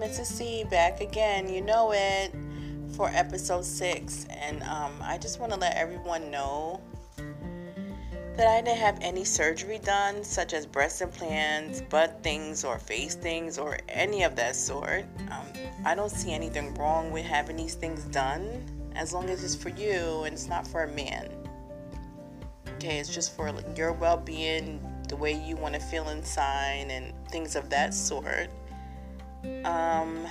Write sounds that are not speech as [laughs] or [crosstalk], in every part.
Mrs. C back again. You know it for episode six, and um, I just want to let everyone know that I didn't have any surgery done, such as breast implants, butt things, or face things, or any of that sort. Um, I don't see anything wrong with having these things done as long as it's for you and it's not for a man. Okay, it's just for your well being, the way you want to feel inside, and things of that sort. Um,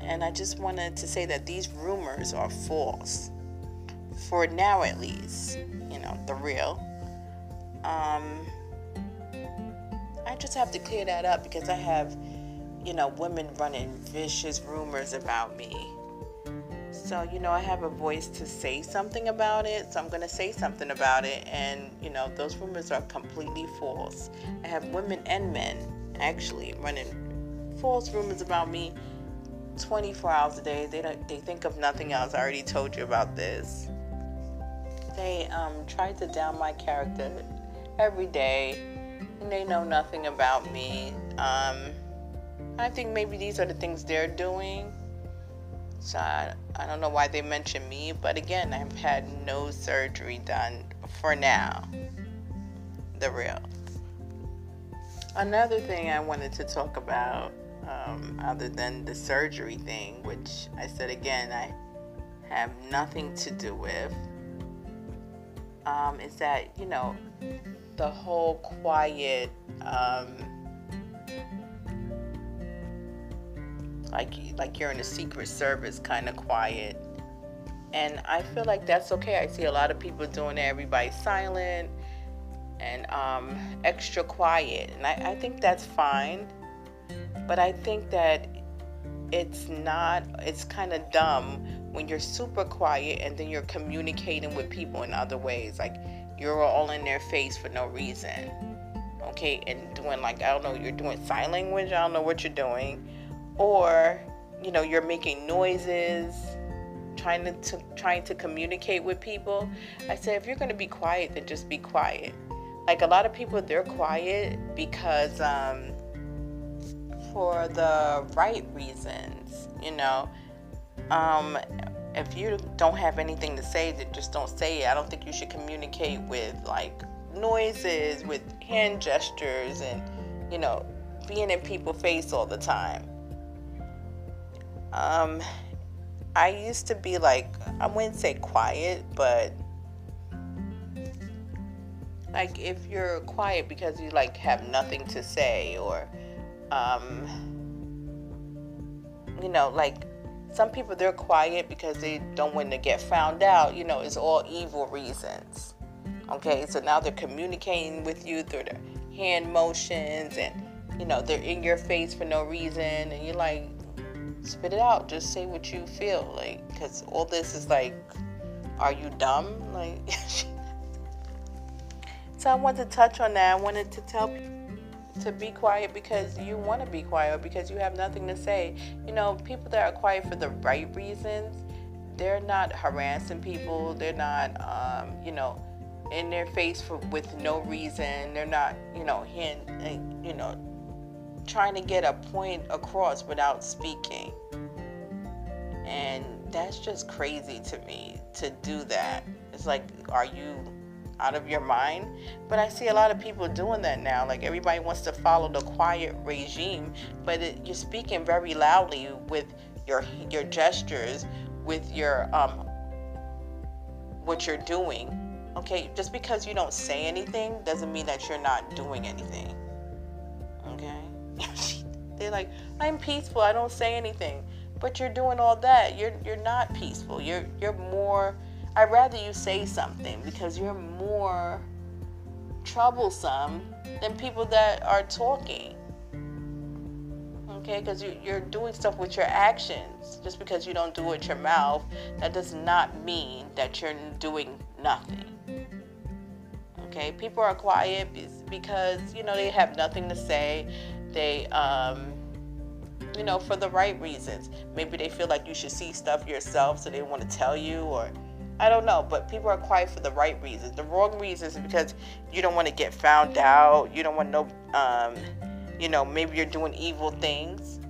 and I just wanted to say that these rumors are false. For now, at least, you know, the real. Um, I just have to clear that up because I have, you know, women running vicious rumors about me. So, you know, I have a voice to say something about it, so I'm going to say something about it. And, you know, those rumors are completely false. I have women and men actually running false rumors about me 24 hours a day. They don't they think of nothing else. I already told you about this. They um, try to down my character every day, and they know nothing about me. Um, I think maybe these are the things they're doing. So I, I don't know why they mention me, but again, I've had no surgery done for now. The real. Another thing I wanted to talk about um, other than the surgery thing, which I said again, I have nothing to do with, um, is that, you know, the whole quiet, um, like, like you're in the secret service kind of quiet. And I feel like that's okay. I see a lot of people doing it. Everybody's silent and um, extra quiet. And I, I think that's fine but I think that it's not, it's kind of dumb when you're super quiet and then you're communicating with people in other ways. Like you're all in their face for no reason. Okay, and doing like, I don't know, you're doing sign language, I don't know what you're doing. Or, you know, you're making noises, trying to, to trying to communicate with people. I said, if you're going to be quiet, then just be quiet. Like a lot of people, they're quiet because um, for the right reasons, you know. Um, if you don't have anything to say, then just don't say it. I don't think you should communicate with like noises, with hand gestures, and you know, being in people's face all the time. Um, I used to be like, I wouldn't say quiet, but like if you're quiet because you like have nothing to say or um, you know, like some people they're quiet because they don't want to get found out. You know, it's all evil reasons. Okay, so now they're communicating with you through their hand motions and you know they're in your face for no reason and you're like spit it out just say what you feel like because all this is like are you dumb like [laughs] so i wanted to touch on that i wanted to tell people to be quiet because you want to be quiet because you have nothing to say. You know, people that are quiet for the right reasons, they're not harassing people. They're not, um, you know, in their face for with no reason. They're not, you know, hint, you know, trying to get a point across without speaking. And that's just crazy to me to do that. It's like, are you out of your mind. But I see a lot of people doing that now. Like everybody wants to follow the quiet regime, but it, you're speaking very loudly with your your gestures, with your um what you're doing. Okay, just because you don't say anything doesn't mean that you're not doing anything. Okay? [laughs] They're like, "I'm peaceful. I don't say anything." But you're doing all that. You're you're not peaceful. You're you're more I'd rather you say something because you're more troublesome than people that are talking. Okay, because you, you're doing stuff with your actions. Just because you don't do it with your mouth, that does not mean that you're doing nothing. Okay, people are quiet because you know they have nothing to say. They, um, you know, for the right reasons. Maybe they feel like you should see stuff yourself, so they want to tell you, or I don't know, but people are quiet for the right reasons. The wrong reasons is because you don't want to get found out. You don't want no, um, you know, maybe you're doing evil things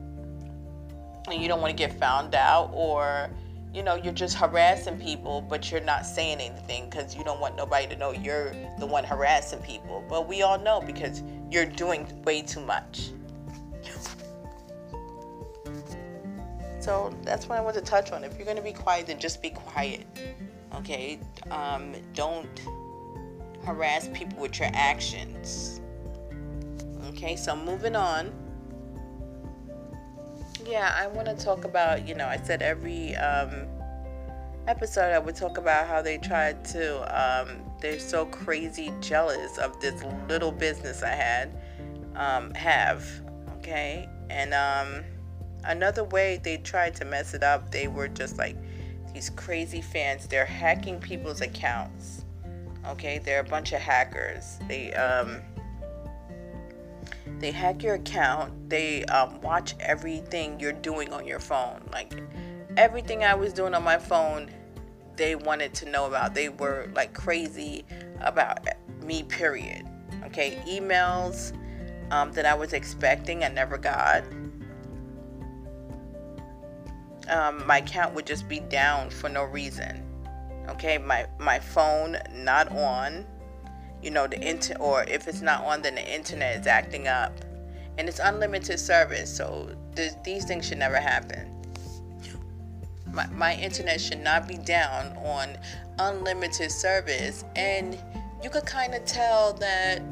and you don't want to get found out, or, you know, you're just harassing people, but you're not saying anything because you don't want nobody to know you're the one harassing people. But we all know because you're doing way too much. So that's what I want to touch on. If you're going to be quiet, then just be quiet. Okay? Um, don't harass people with your actions. Okay, so moving on. Yeah, I want to talk about, you know, I said every um, episode I would talk about how they tried to, um, they're so crazy jealous of this little business I had, um, have. Okay, and um, another way they tried to mess it up, they were just like these crazy fans. They're hacking people's accounts Okay, they're a bunch of hackers. They um they hack your account. They um, watch everything you're doing on your phone. Like everything I was doing on my phone, they wanted to know about. They were like crazy about me. Period. Okay, emails um, that I was expecting, I never got. Um, my account would just be down for no reason. Okay my my phone not on you know the inter or if it's not on then the internet is acting up. And it's unlimited service so th- these things should never happen. My, my internet should not be down on unlimited service and you could kind of tell that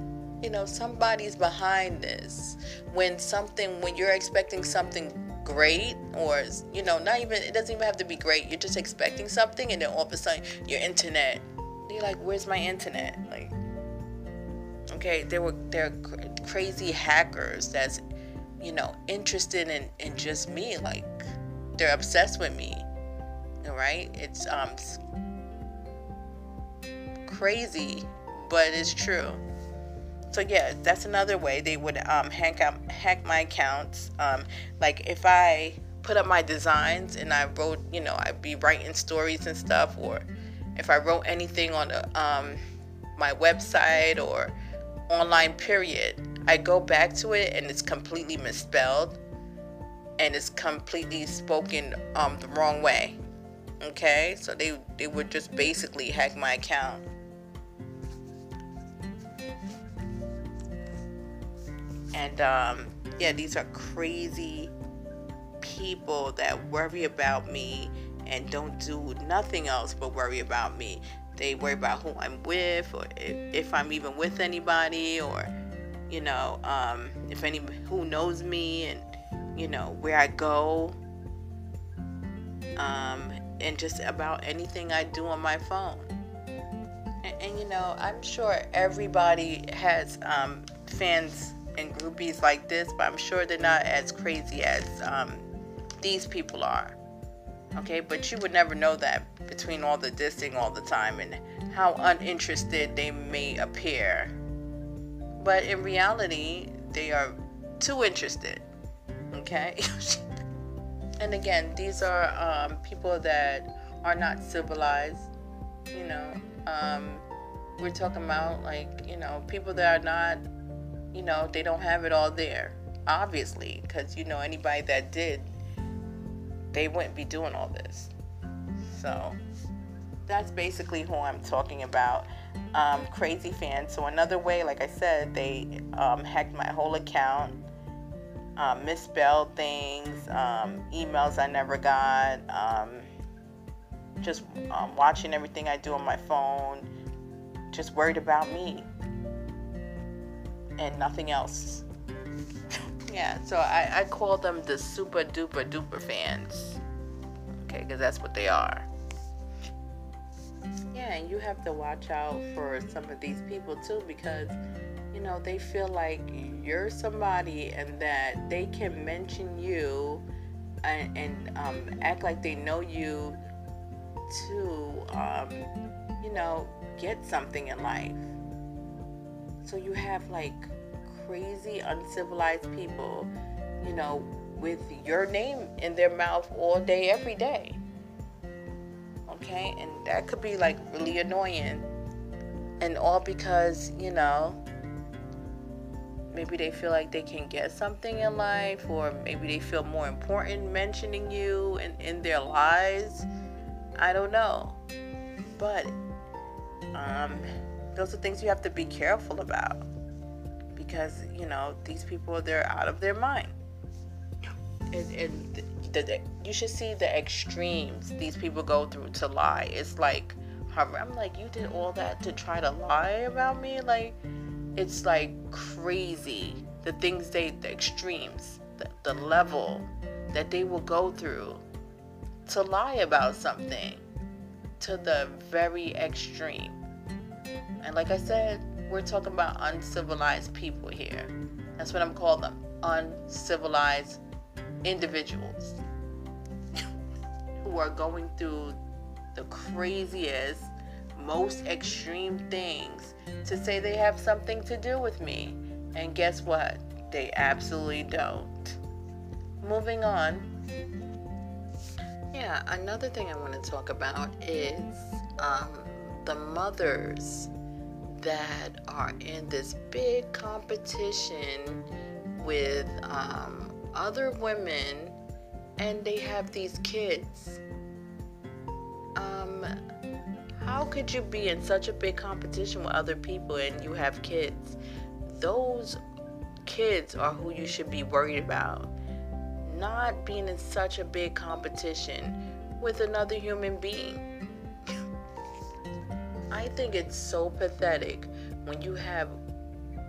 you know somebody's behind this. When something when you're expecting something great or you know not even it doesn't even have to be great. You're just expecting something and then all of a sudden your internet you're like where's my internet? Like okay they were they're crazy hackers that's you know interested in in just me like they're obsessed with me all right? It's um crazy but it's true so yeah, that's another way they would um, hack out, hack my accounts. Um, like if I put up my designs and I wrote, you know, I'd be writing stories and stuff, or if I wrote anything on a, um, my website or online period, I go back to it and it's completely misspelled and it's completely spoken um, the wrong way. Okay, so they they would just basically hack my account. And um, yeah, these are crazy people that worry about me and don't do nothing else but worry about me. They worry about who I'm with, or if, if I'm even with anybody, or you know, um, if any who knows me, and you know where I go, um, and just about anything I do on my phone. And, and you know, I'm sure everybody has um, fans and groupies like this, but I'm sure they're not as crazy as um, these people are. Okay, but you would never know that between all the dissing all the time and how uninterested they may appear. But in reality, they are too interested. Okay? [laughs] and again, these are um, people that are not civilized. You know, um, we're talking about like, you know, people that are not you know, they don't have it all there, obviously, because, you know, anybody that did, they wouldn't be doing all this. So that's basically who I'm talking about. Um, crazy fans. So another way, like I said, they um, hacked my whole account, um, misspelled things, um, emails I never got, um, just um, watching everything I do on my phone, just worried about me and nothing else. [laughs] yeah, so I, I call them the super duper duper fans. Okay, because that's what they are. Yeah, and you have to watch out for some of these people too because, you know, they feel like you're somebody and that they can mention you and, and um, act like they know you to, um, you know, get something in life. So you have like crazy, uncivilized people, you know, with your name in their mouth all day, every day. Okay? And that could be like really annoying. And all because, you know, maybe they feel like they can get something in life, or maybe they feel more important mentioning you in, in their lives. I don't know. But um, those are things you have to be careful about because, you know, these people, they're out of their mind. And, and the, the, you should see the extremes these people go through to lie. It's like, I'm like, you did all that to try to lie about me? Like, it's like crazy the things they, the extremes, the, the level that they will go through to lie about something to the very extreme. And like I said, we're talking about uncivilized people here. That's what I'm calling them uncivilized individuals [laughs] who are going through the craziest, most extreme things to say they have something to do with me. And guess what? They absolutely don't. Moving on. Yeah, another thing I want to talk about is um, the mothers that are in this big competition with um, other women and they have these kids. Um, how could you be in such a big competition with other people and you have kids? Those kids are who you should be worried about. Not being in such a big competition with another human being. I think it's so pathetic when you have,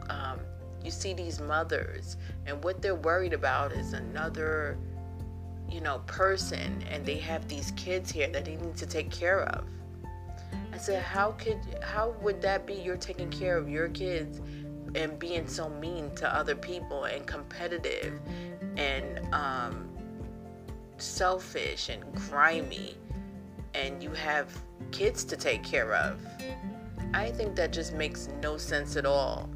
um, you see these mothers and what they're worried about is another, you know, person and they have these kids here that they need to take care of. I said, how could, how would that be you're taking care of your kids and being so mean to other people and competitive and um, selfish and grimy and you have kids to take care of. I think that just makes no sense at all.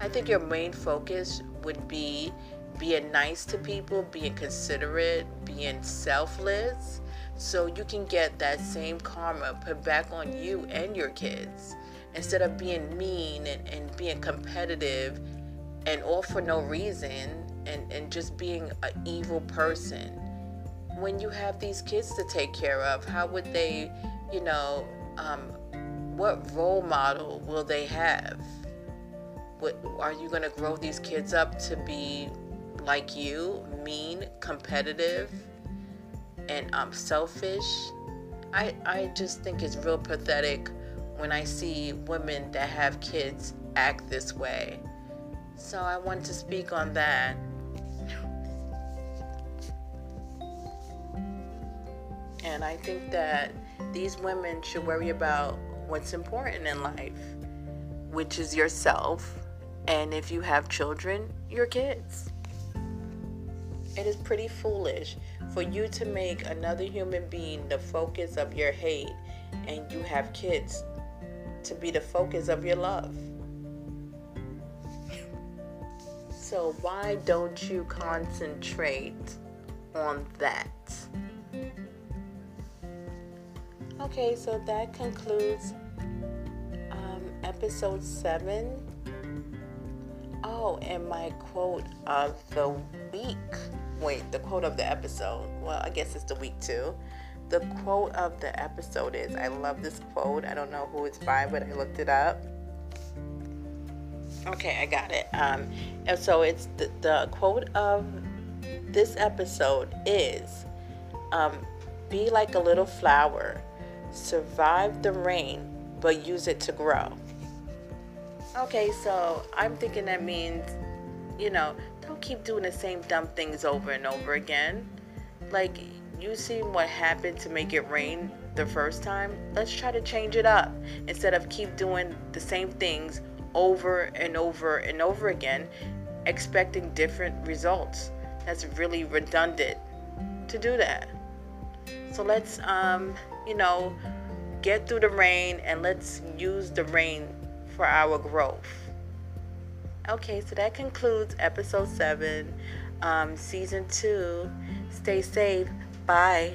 I think your main focus would be being nice to people, being considerate, being selfless, so you can get that same karma put back on you and your kids instead of being mean and, and being competitive and all for no reason and, and just being an evil person. When you have these kids to take care of, how would they, you know, um, what role model will they have? What, are you going to grow these kids up to be like you, mean, competitive, and um, selfish? I, I just think it's real pathetic when I see women that have kids act this way. So I want to speak on that. And I think that these women should worry about what's important in life, which is yourself, and if you have children, your kids. It is pretty foolish for you to make another human being the focus of your hate and you have kids to be the focus of your love. So, why don't you concentrate on that? Okay, so that concludes um, episode 7. Oh, and my quote of the week. Wait, the quote of the episode. Well, I guess it's the week too. The quote of the episode is I love this quote. I don't know who it's by, but I looked it up. Okay, I got it. Um, and so it's the, the quote of this episode is um, Be like a little flower, survive the rain, but use it to grow. Okay, so I'm thinking that means, you know, don't keep doing the same dumb things over and over again. Like, you seen what happened to make it rain the first time. Let's try to change it up instead of keep doing the same things over and over and over again, expecting different results. That's really redundant to do that. So let's, um, you know, get through the rain and let's use the rain for our growth. Okay, so that concludes episode seven, um, season two. Stay safe. Bye.